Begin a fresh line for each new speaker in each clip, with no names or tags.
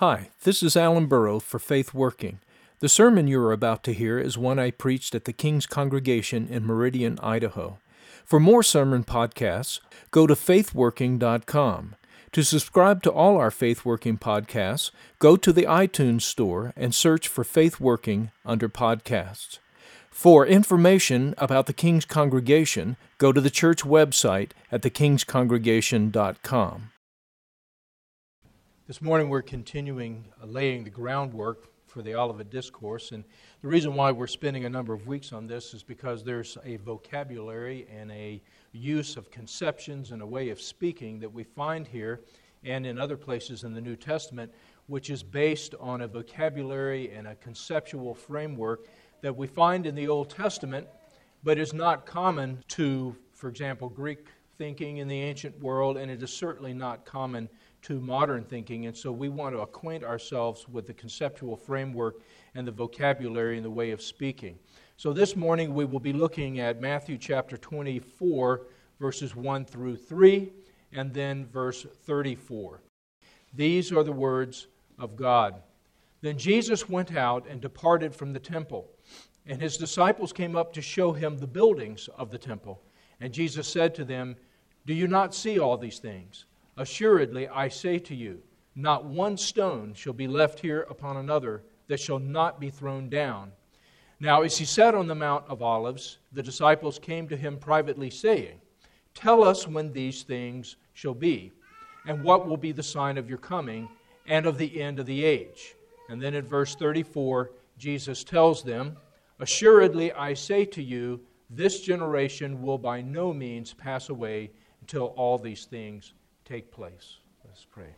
Hi, this is Alan Burrow for Faith Working. The sermon you are about to hear is one I preached at the King's Congregation in Meridian, Idaho. For more sermon podcasts, go to faithworking.com. To subscribe to all our Faith Working podcasts, go to the iTunes Store and search for Faith Working under Podcasts. For information about the King's Congregation, go to the church website at thekingscongregation.com. This morning we're continuing uh, laying the groundwork for the Olivet Discourse, and the reason why we're spending a number of weeks on this is because there's a vocabulary and a use of conceptions and a way of speaking that we find here and in other places in the New Testament, which is based on a vocabulary and a conceptual framework that we find in the Old Testament, but is not common to, for example, Greek thinking in the ancient world, and it is certainly not common to modern thinking. And so we want to acquaint ourselves with the conceptual framework and the vocabulary and the way of speaking. So this morning we will be looking at Matthew chapter 24, verses 1 through 3, and then verse 34. These are the words of God. Then Jesus went out and departed from the temple, and his disciples came up to show him the buildings of the temple. And Jesus said to them, Do you not see all these things? Assuredly, I say to you, not one stone shall be left here upon another that shall not be thrown down. Now, as he sat on the Mount of Olives, the disciples came to him privately, saying, Tell us when these things shall be, and what will be the sign of your coming and of the end of the age. And then in verse 34, Jesus tells them, Assuredly, I say to you, this generation will by no means pass away until all these things take place. Let's pray.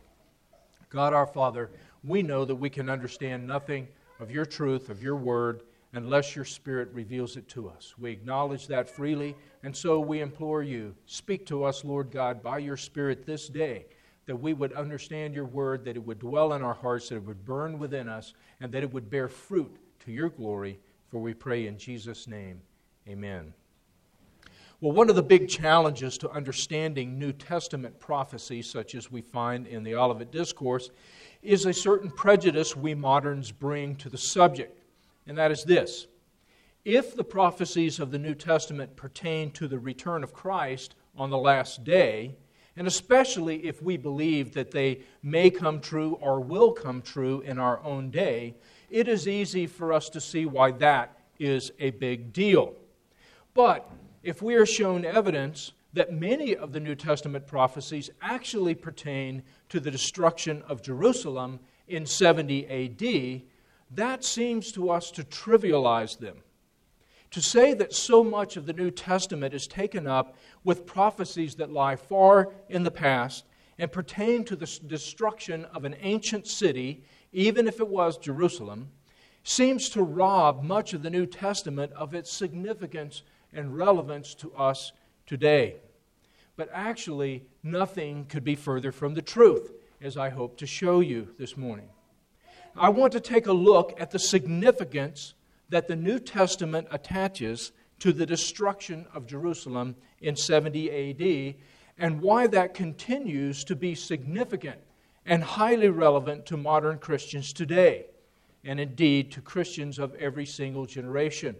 God our Father, we know that we can understand nothing of your truth, of your word, unless your Spirit reveals it to us. We acknowledge that freely, and so we implore you, speak to us, Lord God, by your Spirit this day, that we would understand your word, that it would dwell in our hearts, that it would burn within us, and that it would bear fruit to your glory. For we pray in Jesus' name. Amen. Well, one of the big challenges to understanding New Testament prophecy, such as we find in the Olivet Discourse, is a certain prejudice we moderns bring to the subject, and that is this. If the prophecies of the New Testament pertain to the return of Christ on the last day, and especially if we believe that they may come true or will come true in our own day, it is easy for us to see why that is a big deal. But if we are shown evidence that many of the New Testament prophecies actually pertain to the destruction of Jerusalem in 70 AD, that seems to us to trivialize them. To say that so much of the New Testament is taken up with prophecies that lie far in the past and pertain to the destruction of an ancient city, even if it was Jerusalem, seems to rob much of the New Testament of its significance and relevance to us today. But actually, nothing could be further from the truth, as I hope to show you this morning. I want to take a look at the significance that the New Testament attaches to the destruction of Jerusalem in 70 AD and why that continues to be significant and highly relevant to modern Christians today, and indeed to Christians of every single generation.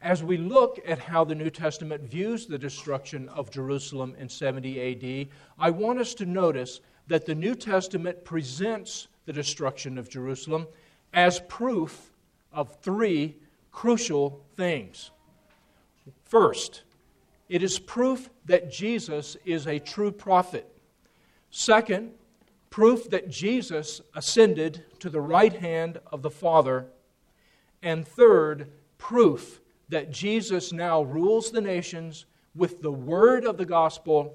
As we look at how the New Testament views the destruction of Jerusalem in 70 AD, I want us to notice that the New Testament presents the destruction of Jerusalem as proof of three crucial things. First, it is proof that Jesus is a true prophet. Second, proof that Jesus ascended to the right hand of the Father. And third, proof that Jesus now rules the nations with the word of the gospel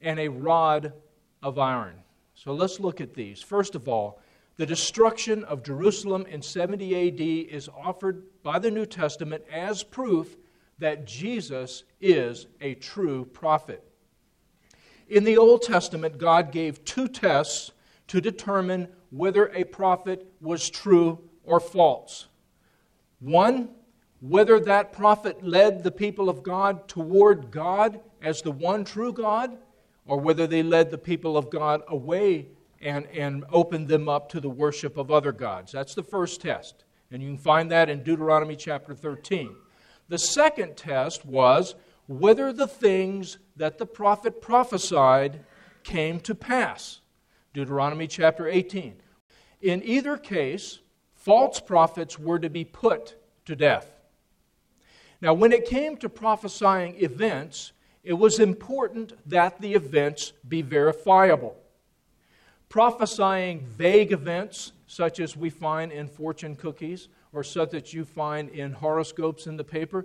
and a rod of iron. So let's look at these. First of all, the destruction of Jerusalem in 70 AD is offered by the New Testament as proof that Jesus is a true prophet. In the Old Testament, God gave two tests to determine whether a prophet was true or false. One whether that prophet led the people of God toward God as the one true God, or whether they led the people of God away and, and opened them up to the worship of other gods. That's the first test. And you can find that in Deuteronomy chapter 13. The second test was whether the things that the prophet prophesied came to pass. Deuteronomy chapter 18. In either case, false prophets were to be put to death. Now, when it came to prophesying events, it was important that the events be verifiable. Prophesying vague events, such as we find in fortune cookies or such that you find in horoscopes in the paper,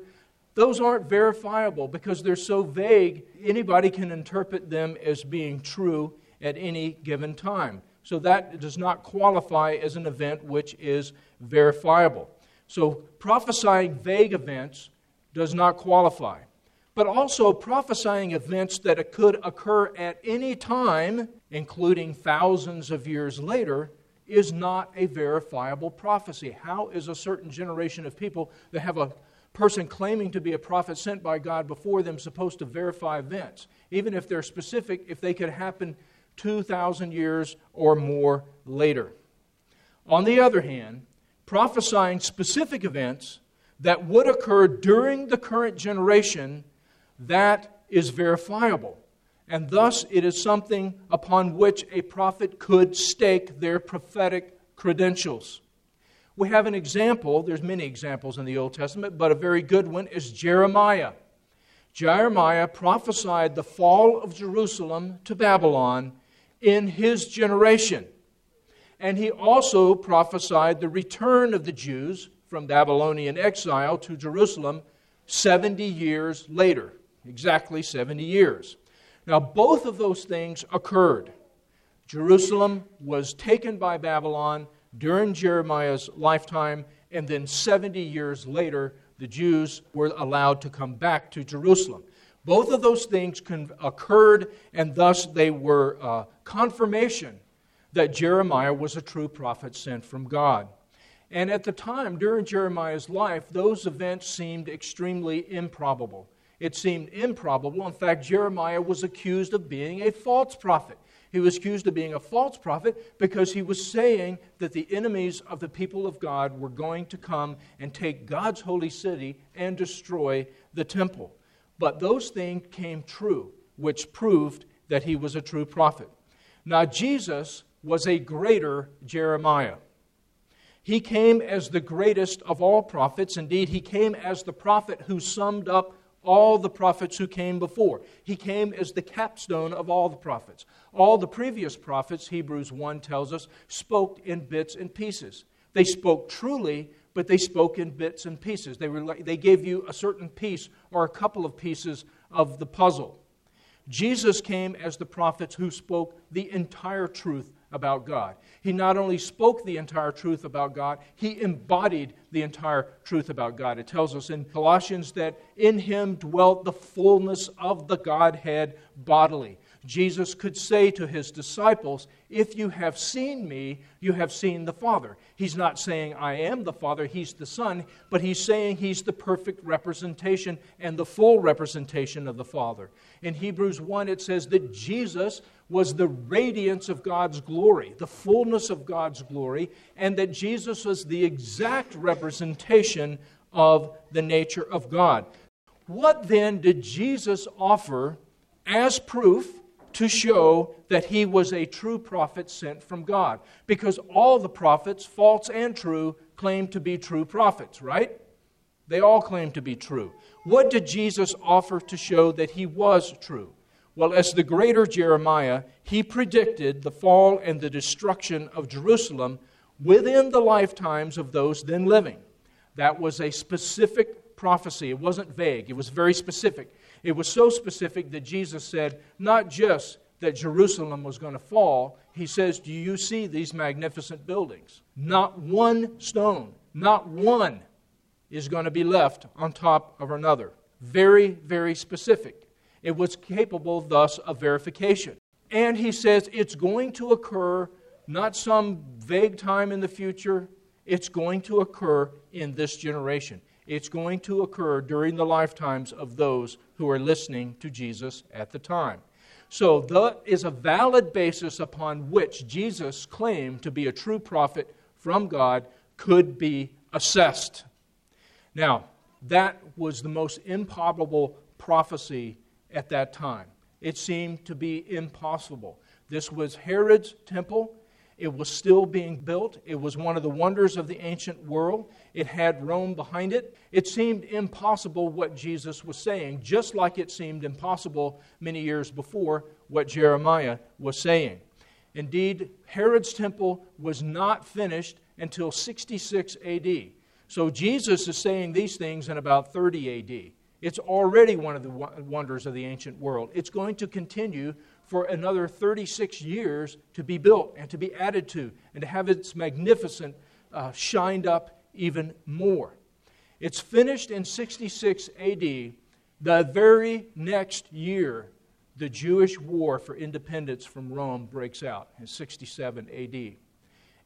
those aren't verifiable because they're so vague, anybody can interpret them as being true at any given time. So that does not qualify as an event which is verifiable. So prophesying vague events does not qualify. But also prophesying events that could occur at any time, including thousands of years later, is not a verifiable prophecy. How is a certain generation of people that have a person claiming to be a prophet sent by God before them supposed to verify events? Even if they're specific, if they could happen 2,000 years or more later. On the other hand, prophesying specific events that would occur during the current generation, that is verifiable. And thus, it is something upon which a prophet could stake their prophetic credentials. We have an example, there's many examples in the Old Testament, but a very good one is Jeremiah. Jeremiah prophesied the fall of Jerusalem to Babylon in his generation. And he also prophesied the return of the Jews from Babylonian exile to Jerusalem 70 years later. Exactly 70 years. Now, both of those things occurred. Jerusalem was taken by Babylon during Jeremiah's lifetime, and then 70 years later, the Jews were allowed to come back to Jerusalem. Both of those things occurred, and thus they were uh, confirmation that Jeremiah was a true prophet sent from God. And at the time, during Jeremiah's life, those events seemed extremely improbable. It seemed improbable. In fact, Jeremiah was accused of being a false prophet. He was accused of being a false prophet because he was saying that the enemies of the people of God were going to come and take God's holy city and destroy the temple. But those things came true, which proved that he was a true prophet. Now, Jesus was a greater Jeremiah. He came as the greatest of all prophets. Indeed, he came as the prophet who summed up all the prophets who came before. He came as the capstone of all the prophets. All the previous prophets, Hebrews 1 tells us, spoke in bits and pieces. They spoke truly, but they spoke in bits and pieces. They, were, they gave you a certain piece or a couple of pieces of the puzzle. Jesus came as the prophets who spoke the entire truth about God. He not only spoke the entire truth about God, he embodied the entire truth about God. It tells us in Colossians that in him dwelt the fullness of the Godhead bodily. Jesus could say to his disciples, If you have seen me, you have seen the Father. He's not saying, I am the Father, he's the Son, but he's saying he's the perfect representation and the full representation of the Father. In Hebrews 1, it says that Jesus was the radiance of God's glory, the fullness of God's glory, and that Jesus was the exact representation of the nature of God. What then did Jesus offer as proof to show that he was a true prophet sent from God. Because all the prophets, false and true, claim to be true prophets, right? They all claim to be true. What did Jesus offer to show that he was true? Well, as the greater Jeremiah, he predicted the fall and the destruction of Jerusalem within the lifetimes of those then living. That was a specific prophecy. It wasn't vague, it was very specific. It was so specific that Jesus said, not just that Jerusalem was going to fall, he says, Do you see these magnificent buildings? Not one stone, not one is going to be left on top of another. Very, very specific. It was capable, thus, of verification. And he says it's going to occur not some vague time in the future, it's going to occur in this generation. It's going to occur during the lifetimes of those who are listening to Jesus at the time. So that is a valid basis upon which Jesus' claim to be a true prophet from God could be assessed. Now, that was the most improbable prophecy at that time. It seemed to be impossible. This was Herod's temple. It was still being built. It was one of the wonders of the ancient world. It had Rome behind it. It seemed impossible what Jesus was saying, just like it seemed impossible many years before what Jeremiah was saying. Indeed, Herod's temple was not finished until 66 AD. So Jesus is saying these things in about 30 AD. It's already one of the wonders of the ancient world. It's going to continue for another 36 years to be built and to be added to and to have its magnificent uh, shined up even more. It's finished in 66 AD. The very next year, the Jewish war for independence from Rome breaks out in 67 AD.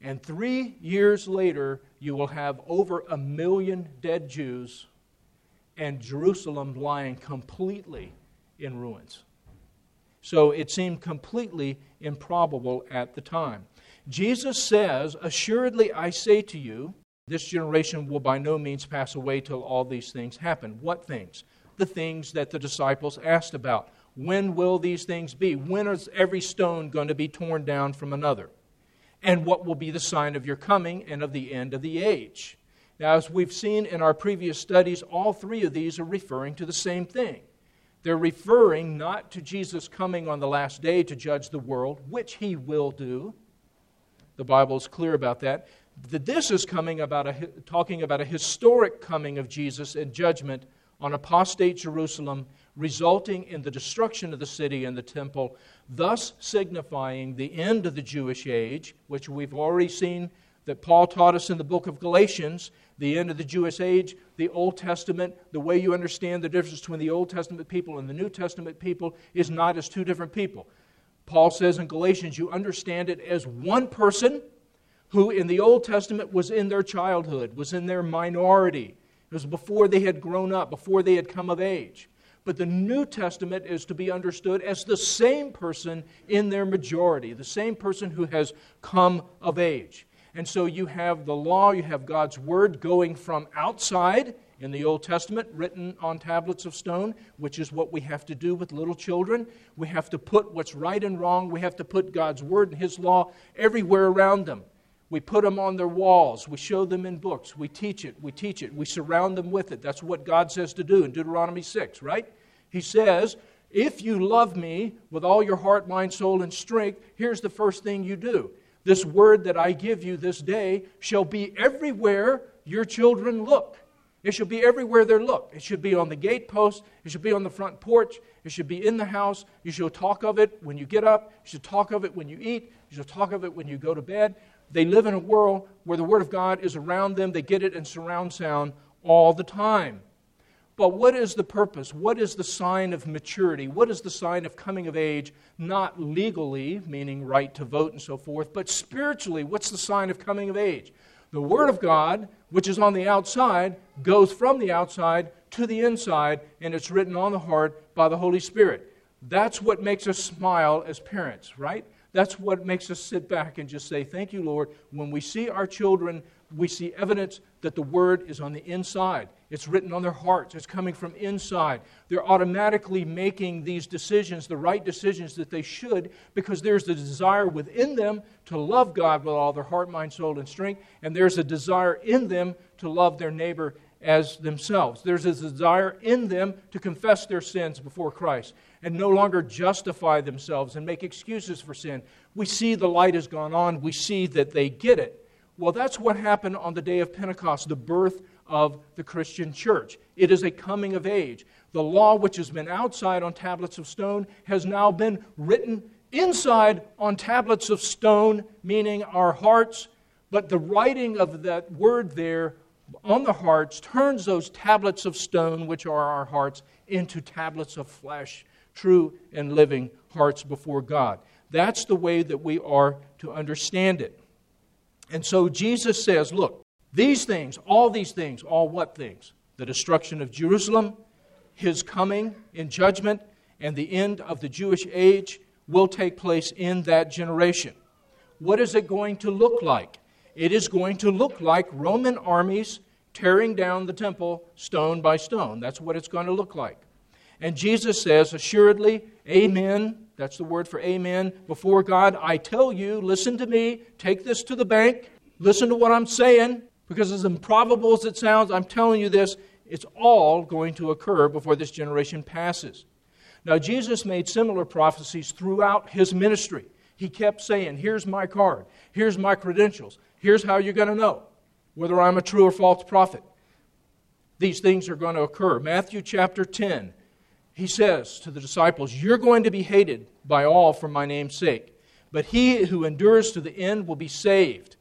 And three years later, you will have over a million dead Jews and Jerusalem lying completely in ruins. So it seemed completely improbable at the time. Jesus says, Assuredly I say to you, this generation will by no means pass away till all these things happen. What things? The things that the disciples asked about. When will these things be? When is every stone going to be torn down from another? and what will be the sign of your coming and of the end of the age. Now, as we've seen in our previous studies, all three of these are referring to the same thing. They're referring not to Jesus coming on the last day to judge the world, which he will do. The Bible is clear about that. That this is coming about a, talking about a historic coming of Jesus and judgment on apostate Jerusalem, resulting in the destruction of the city and the temple, thus signifying the end of the Jewish age, which we've already seen that Paul taught us in the book of Galatians, the end of the Jewish age, the Old Testament, the way you understand the difference between the Old Testament people and the New Testament people is not as two different people. Paul says in Galatians, you understand it as one person who in the Old Testament was in their childhood, was in their minority. It was before they had grown up, before they had come of age. But the New Testament is to be understood as the same person in their majority, the same person who has come of age. And so you have the law, you have God's word going from outside in the Old Testament, written on tablets of stone, which is what we have to do with little children. We have to put what's right and wrong, we have to put God's word and His law everywhere around them. We put them on their walls. We show them in books. We teach it. We teach it. We surround them with it. That's what God says to do in Deuteronomy 6, right? He says, If you love me with all your heart, mind, soul, and strength, here's the first thing you do. This word that I give you this day shall be everywhere your children look. It should be everywhere they look. It should be on the gatepost. It should be on the front porch. It should be in the house. You should talk of it when you get up. You should talk of it when you eat. You should talk of it when you go to bed. They live in a world where the Word of God is around them. They get it in surround sound all the time. But what is the purpose? What is the sign of maturity? What is the sign of coming of age? Not legally, meaning right to vote and so forth, but spiritually, what's the sign of coming of age? The Word of God, which is on the outside, goes from the outside to the inside, and it's written on the heart by the Holy Spirit. That's what makes us smile as parents, right? That's what makes us sit back and just say, Thank you, Lord. When we see our children, we see evidence that the Word is on the inside. It's written on their hearts. It's coming from inside. They're automatically making these decisions, the right decisions that they should, because there's the desire within them to love God with all their heart, mind, soul, and strength, and there's a desire in them to love their neighbor as themselves. There's a desire in them to confess their sins before Christ and no longer justify themselves and make excuses for sin. We see the light has gone on. We see that they get it. Well, that's what happened on the day of Pentecost, the birth of the Christian church. It is a coming of age. The law, which has been outside on tablets of stone, has now been written inside on tablets of stone, meaning our hearts. But the writing of that word there on the hearts turns those tablets of stone, which are our hearts, into tablets of flesh, true and living hearts before God. That's the way that we are to understand it. And so Jesus says, look, these things, all these things, all what things? The destruction of Jerusalem, his coming in judgment, and the end of the Jewish age will take place in that generation. What is it going to look like? It is going to look like Roman armies tearing down the temple stone by stone. That's what it's going to look like. And Jesus says, Assuredly, Amen. That's the word for Amen. Before God, I tell you, listen to me, take this to the bank, listen to what I'm saying, because as improbable as it sounds, I'm telling you this, it's all going to occur before this generation passes. Now, Jesus made similar prophecies throughout his ministry. He kept saying, Here's my card, here's my credentials, here's how you're going to know whether I'm a true or false prophet. These things are going to occur. Matthew chapter 10, he says to the disciples, You're going to be hated by all for my name's sake, but he who endures to the end will be saved.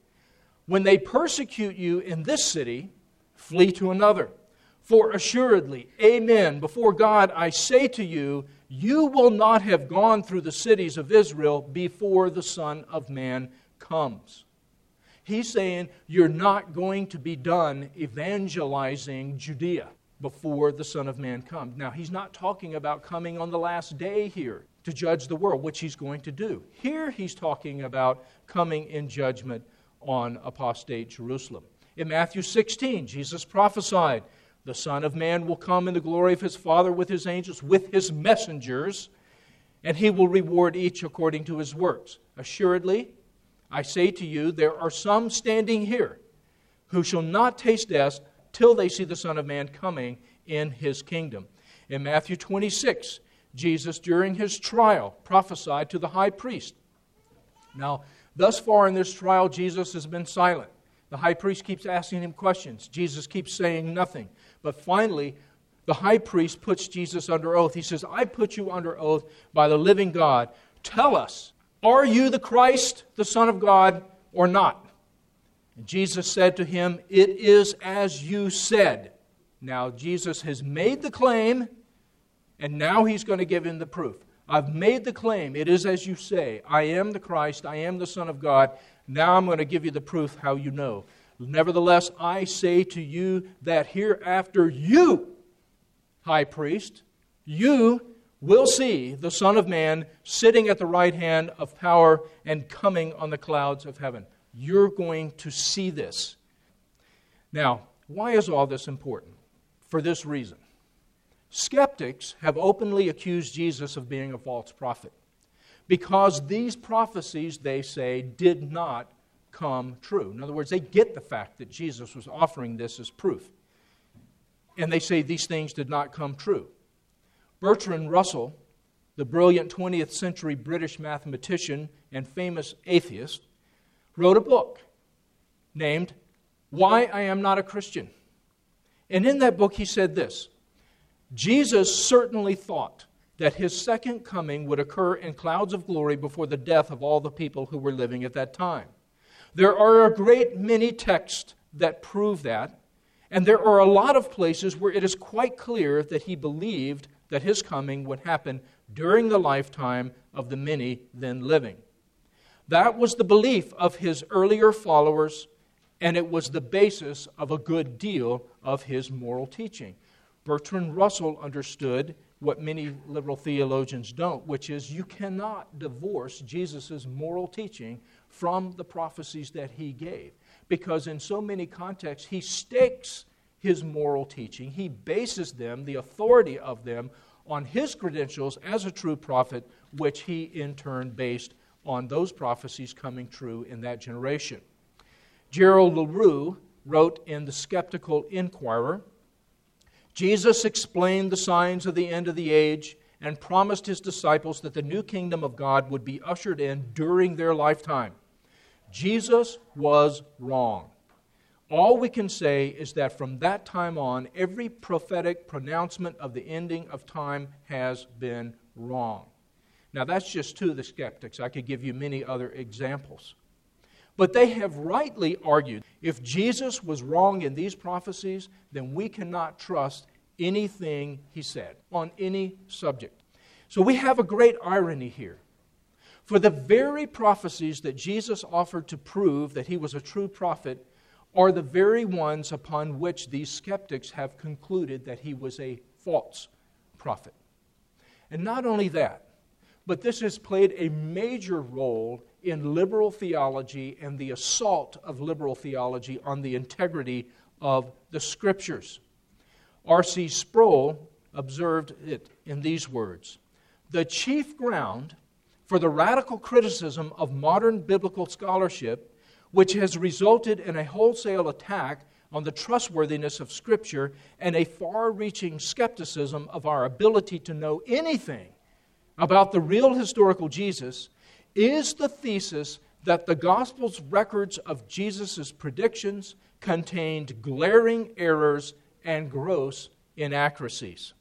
When they persecute you in this city, flee to another. For assuredly, amen, before God I say to you, you will not have gone through the cities of Israel before the Son of Man comes. He's saying you're not going to be done evangelizing Judea before the Son of Man comes. Now, he's not talking about coming on the last day here to judge the world, which he's going to do. Here, he's talking about coming in judgment on apostate Jerusalem. In Matthew 16, Jesus prophesied, The Son of Man will come in the glory of his Father with his angels, with his messengers, and he will reward each according to his works. Assuredly, I say to you, there are some standing here who shall not taste death till they see the Son of Man coming in his kingdom. In Matthew 26, Jesus, during his trial, prophesied to the high priest. Now, thus far in this trial, Jesus has been silent. The high priest keeps asking him questions. Jesus keeps saying nothing. But finally, the high priest puts Jesus under oath. He says, I put you under oath by the living God. Tell us, are you the Christ, the Son of God, or not? And Jesus said to him, It is as you said. Now, Jesus has made the claim, and now he's going to give him the proof. I've made the claim. It is as you say. I am the Christ. I am the Son of God. Now I'm going to give you the proof how you know. Nevertheless, I say to you that hereafter you, high priest, you will see the Son of Man sitting at the right hand of power and coming on the clouds of heaven. You're going to see this. Now, why is all this important? For this reason. Skeptics have openly accused Jesus of being a false prophet because these prophecies, they say, did not come true. In other words, they get the fact that Jesus was offering this as proof. And they say these things did not come true. Bertrand Russell, the brilliant 20th century British mathematician and famous atheist, wrote a book named Why I Am Not a Christian. And in that book, he said this Jesus certainly thought that his second coming would occur in clouds of glory before the death of all the people who were living at that time. There are a great many texts that prove that, and there are a lot of places where it is quite clear that he believed that his coming would happen during the lifetime of the many then living. That was the belief of his earlier followers, and it was the basis of a good deal of his moral teaching. Bertrand Russell understood what many liberal theologians don't, which is you cannot divorce Jesus' moral teaching from the prophecies that he gave. Because in so many contexts, he stakes his moral teaching. He bases them, the authority of them, on his credentials as a true prophet, which he in turn based on those prophecies coming true in that generation. Gerald LaRue wrote in The Skeptical Inquirer Jesus explained the signs of the end of the age and promised his disciples that the new kingdom of God would be ushered in during their lifetime. Jesus was wrong. All we can say is that from that time on, every prophetic pronouncement of the ending of time has been wrong. Now, that's just two of the skeptics. I could give you many other examples. But they have rightly argued if Jesus was wrong in these prophecies, then we cannot trust anything he said on any subject. So we have a great irony here. For the very prophecies that Jesus offered to prove that he was a true prophet are the very ones upon which these skeptics have concluded that he was a false prophet. And not only that, but this has played a major role in liberal theology and the assault of liberal theology on the integrity of the Scriptures. R.C. Sproul observed it in these words The chief ground for the radical criticism of modern biblical scholarship, which has resulted in a wholesale attack on the trustworthiness of Scripture and a far reaching skepticism of our ability to know anything about the real historical Jesus, is the thesis that the Gospel's records of Jesus' predictions contained glaring errors and gross inaccuracies.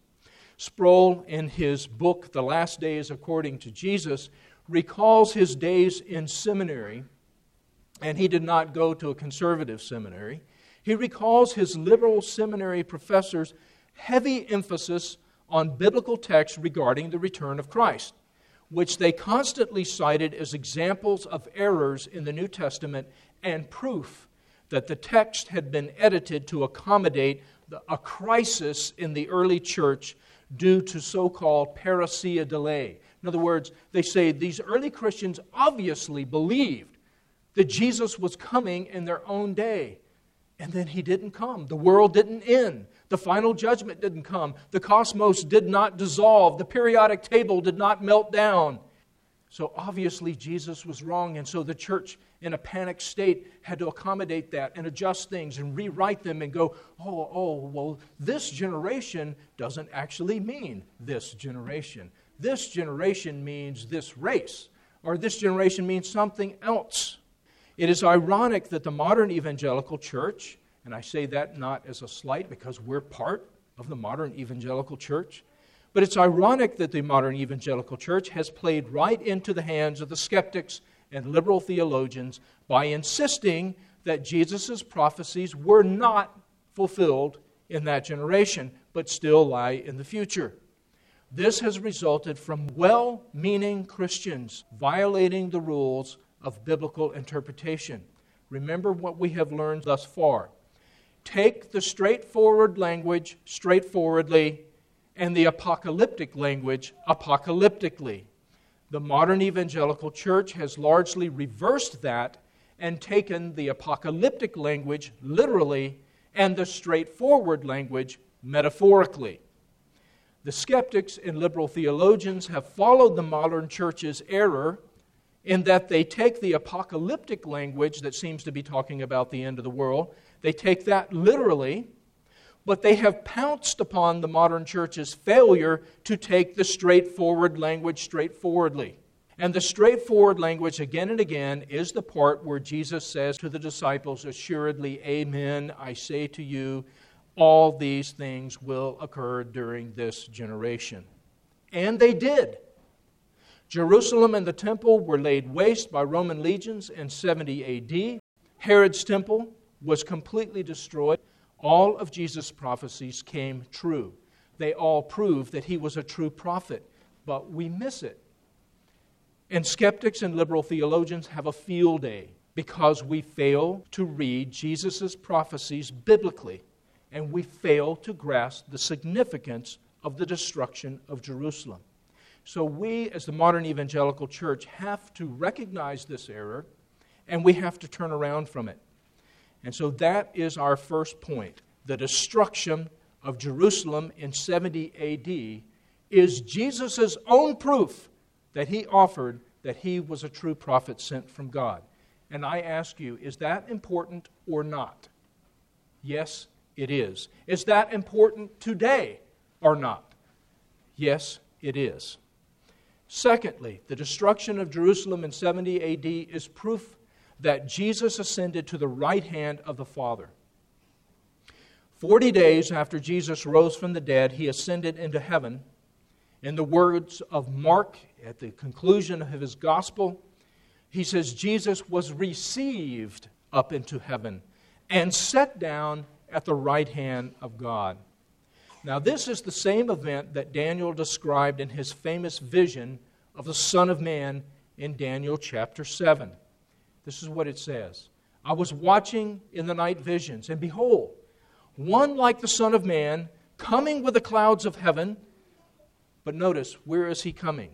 Sproul, in his book, The Last Days According to Jesus, recalls his days in seminary, and he did not go to a conservative seminary. He recalls his liberal seminary professors' heavy emphasis on biblical texts regarding the return of Christ, which they constantly cited as examples of errors in the New Testament and proof that the text had been edited to accommodate a crisis in the early church due to so called parousia delay. In other words, they say these early Christians obviously believed that Jesus was coming in their own day. And then he didn't come. The world didn't end. The final judgment didn't come. The cosmos did not dissolve. The periodic table did not melt down. So obviously, Jesus was wrong. And so the church, in a panic state, had to accommodate that and adjust things and rewrite them and go, oh, oh, well, this generation doesn't actually mean this generation. This generation means this race, or this generation means something else. It is ironic that the modern evangelical church, and I say that not as a slight because we're part of the modern evangelical church, but it's ironic that the modern evangelical church has played right into the hands of the skeptics and liberal theologians by insisting that Jesus' prophecies were not fulfilled in that generation, but still lie in the future. This has resulted from well meaning Christians violating the rules of biblical interpretation. Remember what we have learned thus far. Take the straightforward language straightforwardly and the apocalyptic language apocalyptically. The modern evangelical church has largely reversed that and taken the apocalyptic language literally and the straightforward language metaphorically. The skeptics and liberal theologians have followed the modern church's error in that they take the apocalyptic language that seems to be talking about the end of the world, they take that literally, but they have pounced upon the modern church's failure to take the straightforward language straightforwardly. And the straightforward language, again and again, is the part where Jesus says to the disciples, Assuredly, Amen, I say to you, all these things will occur during this generation. And they did. Jerusalem and the temple were laid waste by Roman legions in 70 AD. Herod's temple was completely destroyed. All of Jesus' prophecies came true. They all prove that he was a true prophet, but we miss it. And skeptics and liberal theologians have a field day because we fail to read Jesus' prophecies biblically and we fail to grasp the significance of the destruction of Jerusalem. So, we, as the modern evangelical church, have to recognize this error and we have to turn around from it. And so, that is our first point. The destruction of Jerusalem in 70 AD is Jesus' own proof that he offered that he was a true prophet sent from God. And I ask you, is that important or not? Yes, it is. Is that important today or not? Yes, it is. Secondly, the destruction of Jerusalem in 70 AD is proof that Jesus ascended to the right hand of the Father. Forty days after Jesus rose from the dead, he ascended into heaven. In the words of Mark at the conclusion of his gospel, he says Jesus was received up into heaven and set down at the right hand of God. Now, this is the same event that Daniel described in his famous vision of the Son of Man in Daniel chapter 7. This is what it says I was watching in the night visions, and behold, one like the Son of Man coming with the clouds of heaven. But notice, where is he coming?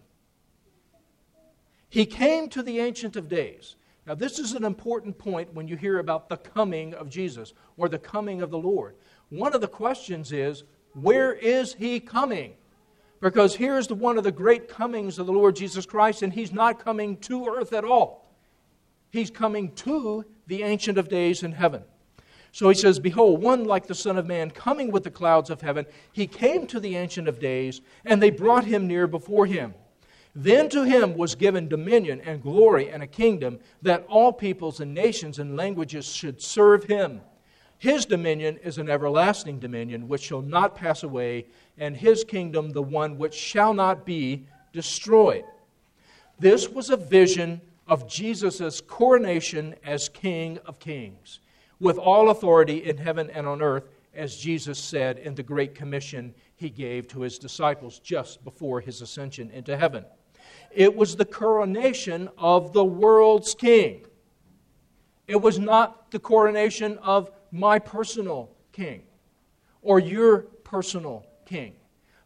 He came to the Ancient of Days. Now, this is an important point when you hear about the coming of Jesus or the coming of the Lord. One of the questions is, where is he coming? Because here's the, one of the great comings of the Lord Jesus Christ, and he's not coming to earth at all. He's coming to the Ancient of Days in heaven. So he says, Behold, one like the Son of Man coming with the clouds of heaven. He came to the Ancient of Days, and they brought him near before him. Then to him was given dominion and glory and a kingdom that all peoples and nations and languages should serve him. His dominion is an everlasting dominion which shall not pass away, and his kingdom the one which shall not be destroyed. This was a vision of Jesus' coronation as King of Kings, with all authority in heaven and on earth, as Jesus said in the Great Commission he gave to his disciples just before his ascension into heaven. It was the coronation of the world's king. It was not the coronation of my personal king or your personal king.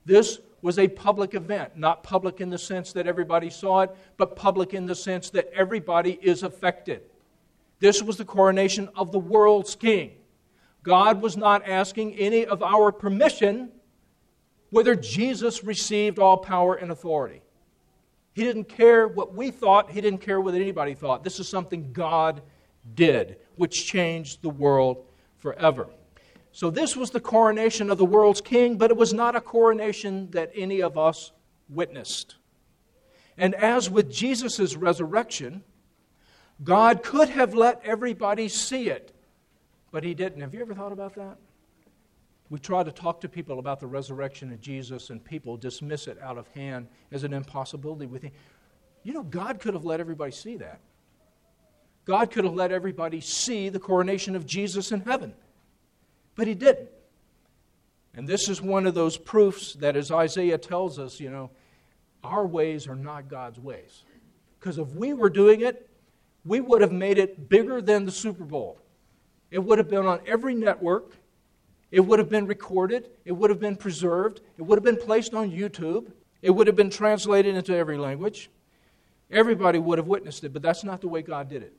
This was a public event, not public in the sense that everybody saw it, but public in the sense that everybody is affected. This was the coronation of the world's king. God was not asking any of our permission whether Jesus received all power and authority. He didn't care what we thought, he didn't care what anybody thought. This is something God did, which changed the world forever. So, this was the coronation of the world's king, but it was not a coronation that any of us witnessed. And as with Jesus' resurrection, God could have let everybody see it, but He didn't. Have you ever thought about that? We try to talk to people about the resurrection of Jesus, and people dismiss it out of hand as an impossibility. We think, you know, God could have let everybody see that. God could have let everybody see the coronation of Jesus in heaven, but He didn't. And this is one of those proofs that, as Isaiah tells us, you know, our ways are not God's ways. Because if we were doing it, we would have made it bigger than the Super Bowl. It would have been on every network. It would have been recorded, it would have been preserved, it would have been placed on YouTube, it would have been translated into every language. Everybody would have witnessed it, but that's not the way God did it.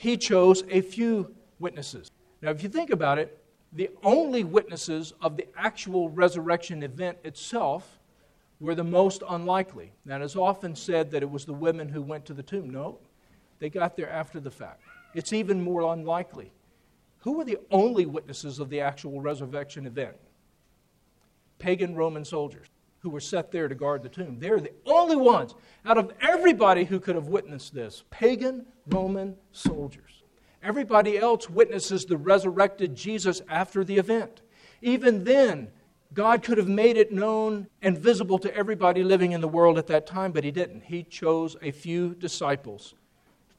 He chose a few witnesses. Now, if you think about it, the only witnesses of the actual resurrection event itself were the most unlikely. Now, it is often said that it was the women who went to the tomb. No, they got there after the fact. It's even more unlikely who were the only witnesses of the actual resurrection event? Pagan Roman soldiers who were set there to guard the tomb. They're the only ones out of everybody who could have witnessed this pagan Roman soldiers. Everybody else witnesses the resurrected Jesus after the event. Even then, God could have made it known and visible to everybody living in the world at that time, but He didn't. He chose a few disciples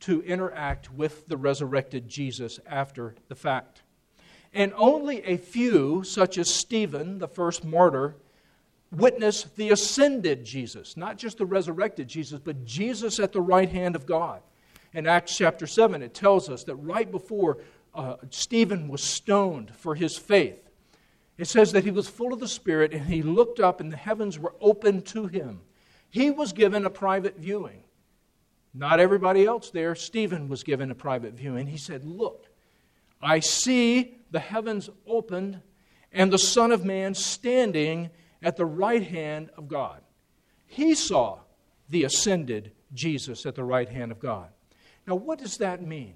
to interact with the resurrected Jesus after the fact. And only a few, such as Stephen, the first martyr, witnessed the ascended Jesus, not just the resurrected Jesus, but Jesus at the right hand of God. In Acts chapter 7, it tells us that right before uh, Stephen was stoned for his faith, it says that he was full of the Spirit and he looked up and the heavens were opened to him. He was given a private viewing. Not everybody else there. Stephen was given a private viewing. He said, Look, I see the heavens opened and the Son of Man standing at the right hand of God. He saw the ascended Jesus at the right hand of God. Now, what does that mean?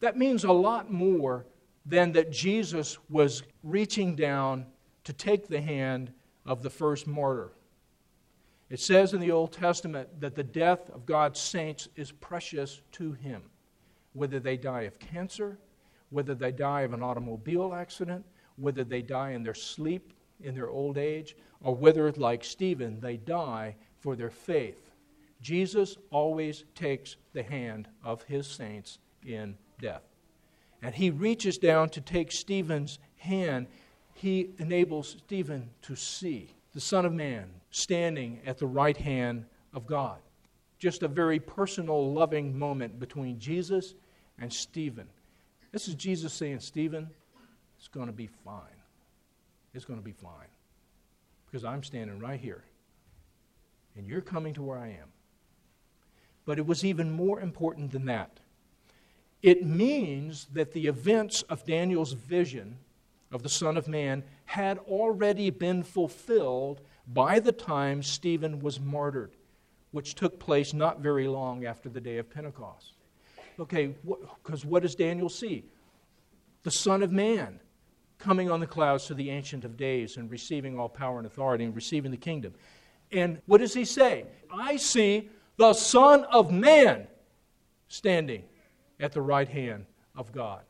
That means a lot more than that Jesus was reaching down to take the hand of the first martyr. It says in the Old Testament that the death of God's saints is precious to Him, whether they die of cancer, whether they die of an automobile accident, whether they die in their sleep in their old age, or whether, like Stephen, they die for their faith. Jesus always takes the hand of his saints in death. And he reaches down to take Stephen's hand. He enables Stephen to see the Son of Man standing at the right hand of God. Just a very personal, loving moment between Jesus and Stephen. This is Jesus saying, Stephen, it's going to be fine. It's going to be fine. Because I'm standing right here. and you're coming to where I am. But it was even more important than that. It means that the events of Daniel's vision of the Son of Man had already been fulfilled by the time Stephen was martyred, which took place not very long after the day of Pentecost. Okay, because what does Daniel see? The Son of Man coming on the clouds to the Ancient of Days and receiving all power and authority and receiving the kingdom. And what does he say? I see the Son of Man standing at the right hand of God.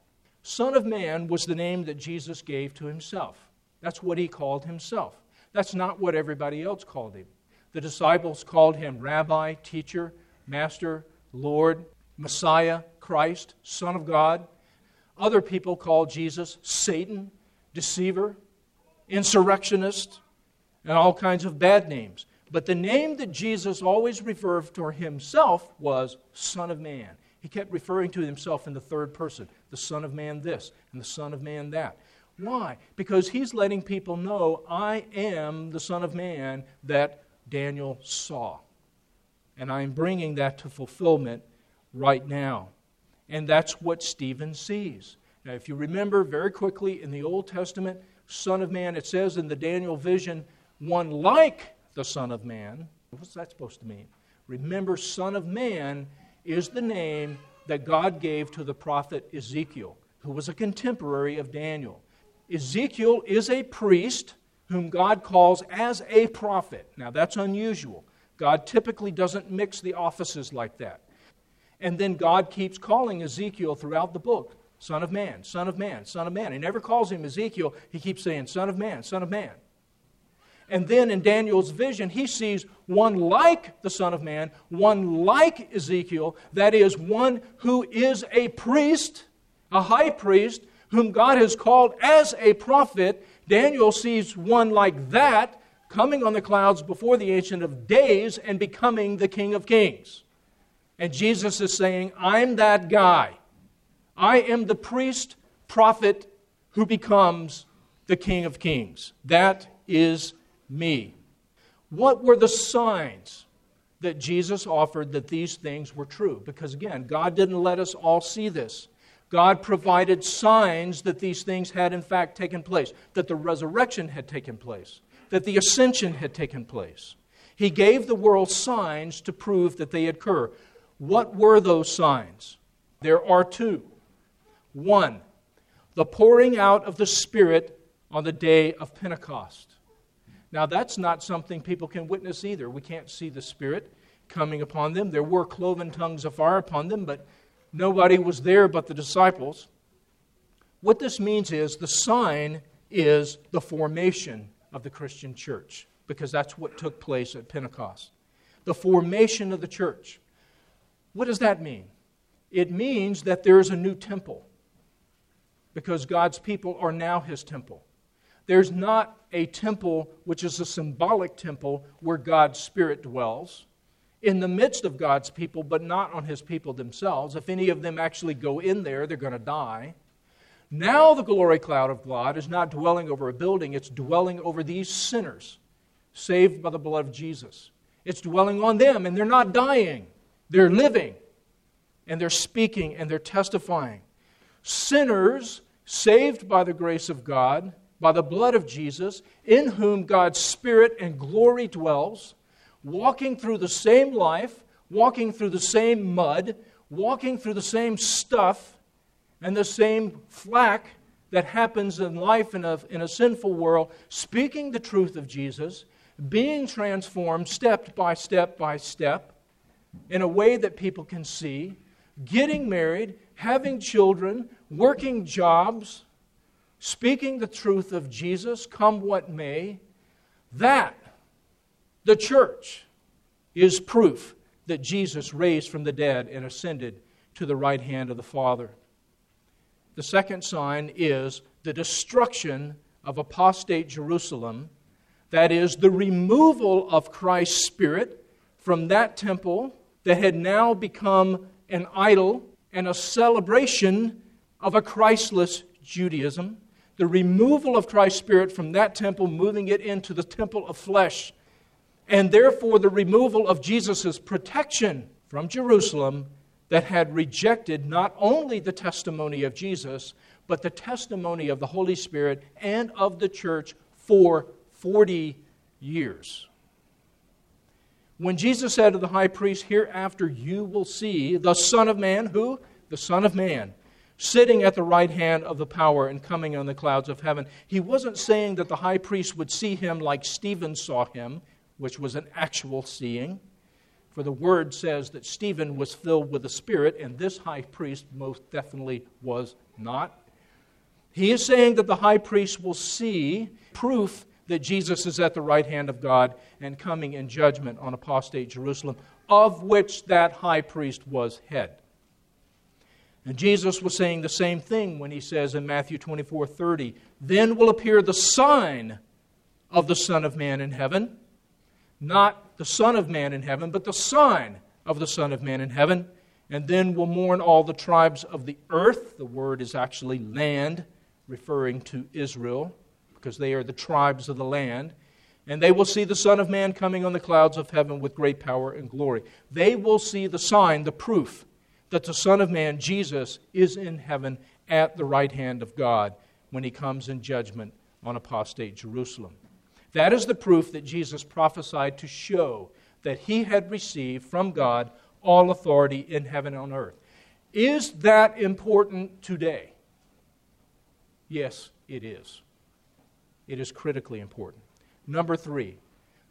Son of Man was the name that Jesus gave to himself. That's what he called himself. That's not what everybody else called him. The disciples called him Rabbi, Teacher, Master, Lord, Messiah, Christ, Son of God. Other people called Jesus Satan, deceiver, insurrectionist, and all kinds of bad names. But the name that Jesus always referred to himself was Son of Man. He kept referring to himself in the third person the Son of Man this, and the Son of Man that. Why? Because he's letting people know, I am the Son of Man that Daniel saw. And I'm bringing that to fulfillment right now. And that's what Stephen sees. Now, if you remember very quickly in the Old Testament, Son of Man, it says in the Daniel vision, one like the Son of Man. What's that supposed to mean? Remember, Son of Man is the name that God gave to the prophet Ezekiel, who was a contemporary of Daniel. Ezekiel is a priest whom God calls as a prophet. Now, that's unusual. God typically doesn't mix the offices like that. And then God keeps calling Ezekiel throughout the book Son of Man, Son of Man, Son of Man. He never calls him Ezekiel, he keeps saying Son of Man, Son of Man. And then in Daniel's vision, he sees one like the Son of Man, one like Ezekiel, that is, one who is a priest, a high priest, whom God has called as a prophet. Daniel sees one like that coming on the clouds before the Ancient of Days and becoming the King of Kings. And Jesus is saying, I'm that guy. I am the priest, prophet who becomes the King of Kings. That is me. What were the signs that Jesus offered that these things were true? Because again, God didn't let us all see this. God provided signs that these things had in fact taken place, that the resurrection had taken place, that the ascension had taken place. He gave the world signs to prove that they occur. What were those signs? There are two. One, the pouring out of the Spirit on the day of Pentecost. Now, that's not something people can witness either. We can't see the Spirit coming upon them. There were cloven tongues of fire upon them, but nobody was there but the disciples. What this means is the sign is the formation of the Christian church, because that's what took place at Pentecost. The formation of the church. What does that mean? It means that there is a new temple, because God's people are now his temple. There's not a temple which is a symbolic temple where God's Spirit dwells in the midst of God's people, but not on his people themselves. If any of them actually go in there, they're going to die. Now the glory cloud of God is not dwelling over a building, it's dwelling over these sinners saved by the blood of Jesus. It's dwelling on them, and they're not dying, they're living, and they're speaking, and they're testifying. Sinners saved by the grace of God by the blood of Jesus, in whom God's Spirit and glory dwells, walking through the same life, walking through the same mud, walking through the same stuff and the same flack that happens in life in a, in a sinful world, speaking the truth of Jesus, being transformed step by step by step in a way that people can see, getting married, having children, working jobs speaking the truth of Jesus, come what may, that the church is proof that Jesus raised from the dead and ascended to the right hand of the Father. The second sign is the destruction of apostate Jerusalem, that is, the removal of Christ's Spirit from that temple that had now become an idol and a celebration of a Christless Judaism the removal of Christ's Spirit from that temple, moving it into the temple of flesh. and therefore the removal of Jesus' protection from Jerusalem that had rejected not only the testimony of Jesus, but the testimony of the Holy Spirit and of the church for 40 years. When Jesus said to the high priest, Hereafter you will see the Son of Man, who? The Son of Man, sitting at the right hand of the power and coming on the clouds of heaven. He wasn't saying that the high priest would see him like Stephen saw him, which was an actual seeing. For the word says that Stephen was filled with the Spirit, and this high priest most definitely was not. He is saying that the high priest will see proof that Jesus is at the right hand of God and coming in judgment on apostate Jerusalem, of which that high priest was head. And Jesus was saying the same thing when he says in Matthew 24 30, Then will appear the sign of the Son of Man in heaven. Not the Son of Man in heaven, but the sign of the Son of Man in heaven. And then will mourn all the tribes of the earth. The word is actually land, referring to Israel, because they are the tribes of the land. And they will see the Son of Man coming on the clouds of heaven with great power and glory. They will see the sign, the proof that the Son of Man, Jesus, is in heaven at the right hand of God when he comes in judgment on apostate Jerusalem. That is the proof that Jesus prophesied to show that he had received from God all authority in heaven and on earth. Is that important today? Yes, it is. It is critically important. Number three,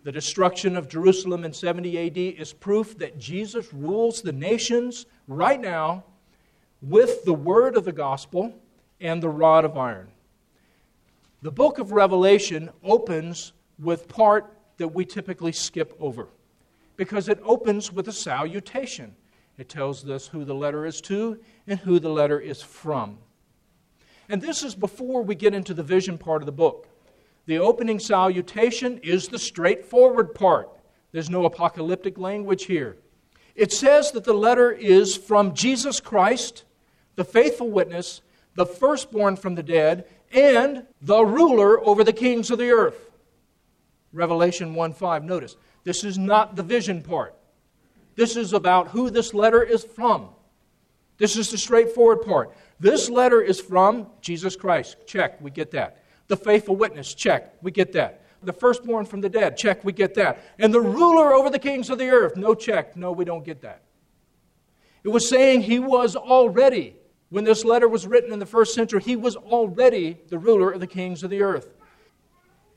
the destruction of Jerusalem in 70 AD is proof that Jesus rules the nations right now with the word of the gospel and the rod of iron. The book of Revelation opens with part that we typically skip over because it opens with a salutation. It tells us who the letter is to and who the letter is from. And this is before we get into the vision part of the book. The opening salutation is the straightforward part. There's no apocalyptic language here. It says that the letter is from Jesus Christ, the faithful witness, the firstborn from the dead, and the ruler over the kings of the earth. Revelation 1 5. Notice, this is not the vision part. This is about who this letter is from. This is the straightforward part. This letter is from Jesus Christ. Check, we get that. The faithful witness, check, we get that. The firstborn from the dead, check, we get that. And the ruler over the kings of the earth, no check, no, we don't get that. It was saying he was already, when this letter was written in the first century, he was already the ruler of the kings of the earth.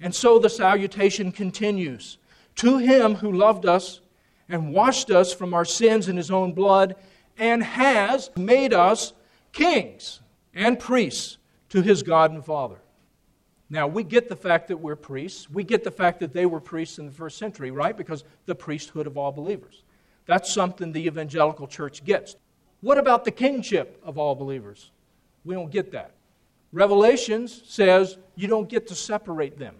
And so the salutation continues To him who loved us and washed us from our sins in his own blood and has made us kings and priests to his God and Father. Now, we get the fact that we're priests. We get the fact that they were priests in the first century, right? Because the priesthood of all believers. That's something the evangelical church gets. What about the kingship of all believers? We don't get that. Revelations says you don't get to separate them.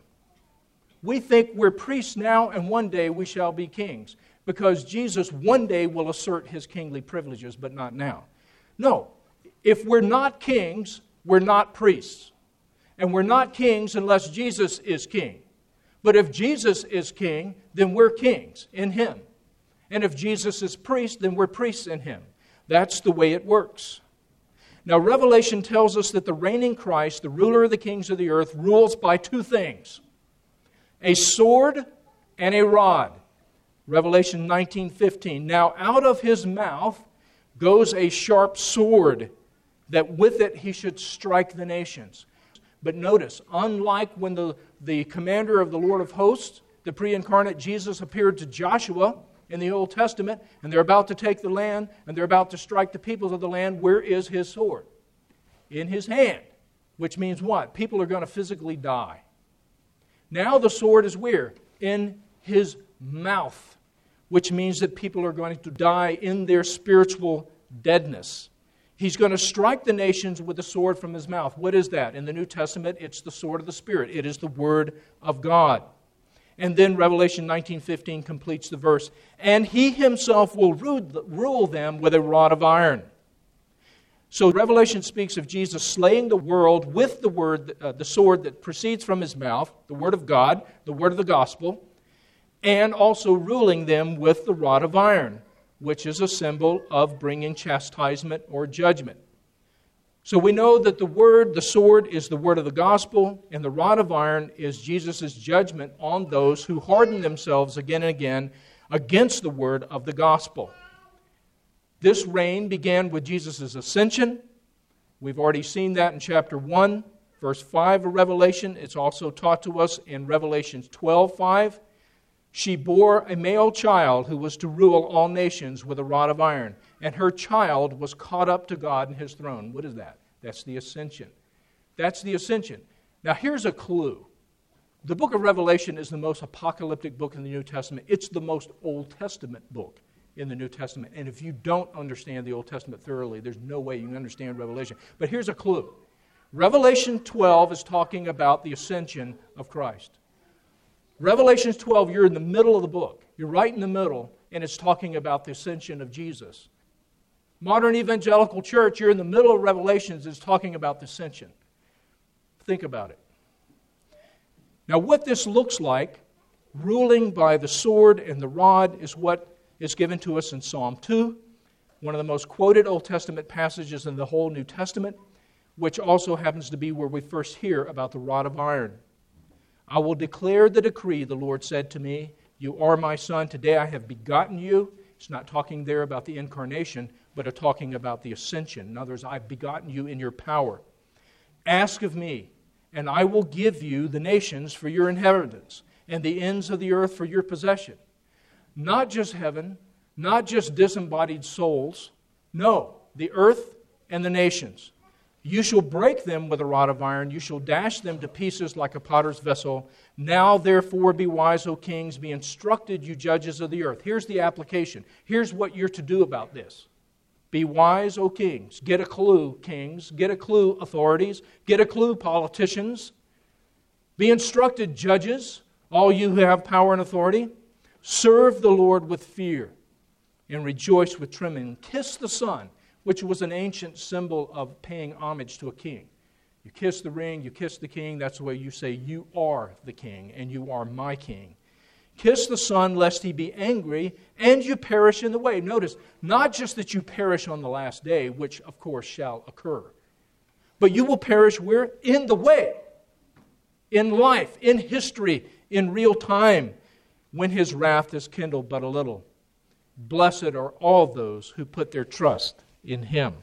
We think we're priests now, and one day we shall be kings, because Jesus one day will assert his kingly privileges, but not now. No, if we're not kings, we're not priests. And we're not kings unless Jesus is king. But if Jesus is king, then we're kings in him. And if Jesus is priest, then we're priests in him. That's the way it works. Now, Revelation tells us that the reigning Christ, the ruler of the kings of the earth, rules by two things a sword and a rod. Revelation 19:15. Now out of his mouth goes a sharp sword, that with it he should strike the nations. But notice, unlike when the, the commander of the Lord of hosts, the pre incarnate Jesus, appeared to Joshua in the Old Testament, and they're about to take the land, and they're about to strike the peoples of the land, where is his sword? In his hand. Which means what? People are going to physically die. Now the sword is where? In his mouth, which means that people are going to die in their spiritual deadness. He's going to strike the nations with the sword from his mouth. What is that? In the New Testament, it's the sword of the Spirit. It is the word of God. And then Revelation 19:15 completes the verse, and he himself will rule them with a rod of iron. So Revelation speaks of Jesus slaying the world with the word, uh, the sword that proceeds from his mouth, the word of God, the word of the gospel. and also ruling them with the rod of iron, which is a symbol of bringing chastisement or judgment. So we know that the word, the sword, is the word of the gospel, and the rod of iron is Jesus' judgment on those who harden themselves again and again against the word of the gospel. This reign began with Jesus' ascension. We've already seen that in chapter 1, verse 5 of Revelation. It's also taught to us in Revelation 12 5. She bore a male child who was to rule all nations with a rod of iron, and her child was caught up to God in his throne. What is that? That's the ascension. That's the ascension. Now, here's a clue. The book of Revelation is the most apocalyptic book in the New Testament. It's the most Old Testament book in the New Testament. And if you don't understand the Old Testament thoroughly, there's no way you can understand Revelation. But here's a clue Revelation 12 is talking about the ascension of Christ. Revelation 12, you're in the middle of the book. You're right in the middle, and it's talking about the ascension of Jesus. Modern evangelical church, you're in the middle of Revelations, it's talking about the ascension. Think about it. Now, what this looks like, ruling by the sword and the rod, is what is given to us in Psalm 2, one of the most quoted Old Testament passages in the whole New Testament, which also happens to be where we first hear about the rod of iron. I will declare the decree, the Lord said to me. You are my son. Today I have begotten you. It's not talking there about the incarnation, but a talking about the ascension. In other words, I've begotten you in your power. Ask of me, and I will give you the nations for your inheritance, and the ends of the earth for your possession. Not just heaven, not just disembodied souls. No, the earth and the nations. You shall break them with a rod of iron. You shall dash them to pieces like a potter's vessel. Now, therefore, be wise, O kings. Be instructed, you judges of the earth. Here's the application. Here's what you're to do about this. Be wise, O kings. Get a clue, kings. Get a clue, authorities. Get a clue, politicians. Be instructed, judges, all you who have power and authority. Serve the Lord with fear and rejoice with trembling. Kiss the Son which was an ancient symbol of paying homage to a king. You kiss the ring, you kiss the king, that's the way you say, You are the king, and you are my king. Kiss the Son, lest he be angry, and you perish in the way. Notice, not just that you perish on the last day, which of course shall occur, but you will perish where? In the way, in life, in history, in real time, when his wrath is kindled but a little. Blessed are all those who put their trust in him.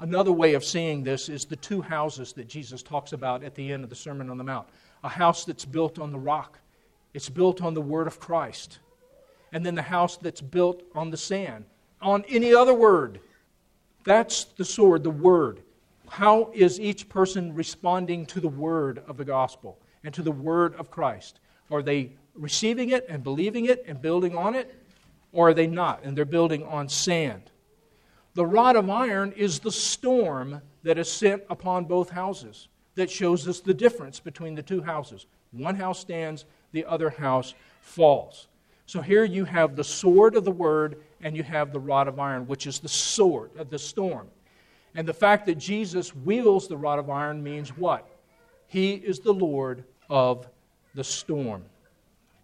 Another way of seeing this is the two houses that Jesus talks about at the end of the Sermon on the Mount a house that's built on the rock, it's built on the Word of Christ, and then the house that's built on the sand, on any other word. That's the sword, the Word. How is each person responding to the Word of the gospel and to the Word of Christ? Are they receiving it and believing it and building on it? Or are they not? And they're building on sand. The rod of iron is the storm that is sent upon both houses that shows us the difference between the two houses. One house stands, the other house falls. So here you have the sword of the word and you have the rod of iron, which is the sword of the storm. And the fact that Jesus wields the rod of iron means what? He is the Lord of the storm.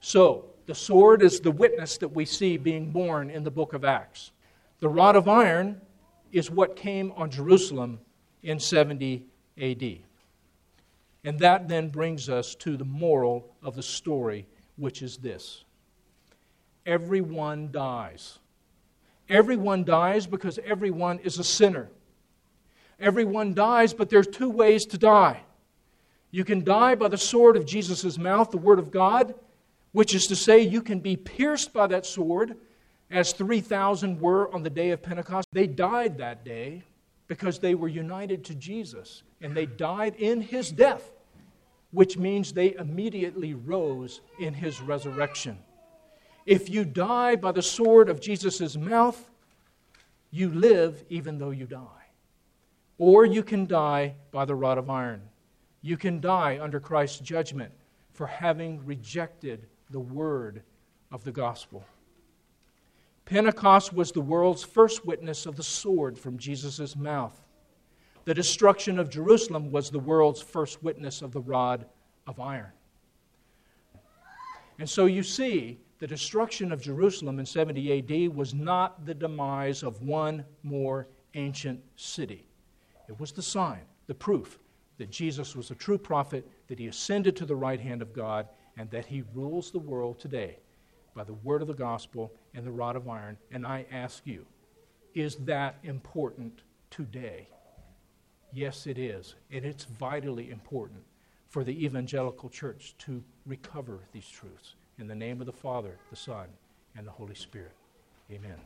So, the sword is the witness that we see being born in the book of Acts. The rod of iron is what came on Jerusalem in 70 AD. And that then brings us to the moral of the story, which is this everyone dies. Everyone dies because everyone is a sinner. Everyone dies, but there's two ways to die. You can die by the sword of Jesus' mouth, the Word of God, which is to say, you can be pierced by that sword as 3,000 were on the day of Pentecost. They died that day because they were united to Jesus, and they died in his death, which means they immediately rose in his resurrection. If you die by the sword of Jesus' mouth, you live even though you die. Or you can die by the rod of iron. You can die under Christ's judgment for having rejected the word of the gospel. Pentecost was the world's first witness of the sword from Jesus' mouth. The destruction of Jerusalem was the world's first witness of the rod of iron. And so you see, the destruction of Jerusalem in 70 AD was not the demise of one more ancient city. It was the sign, the proof that Jesus was a true prophet, that he ascended to the right hand of God, and that he rules the world today by the word of the gospel and the rod of iron. And I ask you, is that important today? Yes, it is. And it's vitally important for the evangelical church to recover these truths. In the name of the Father, the Son, and the Holy Spirit. Amen.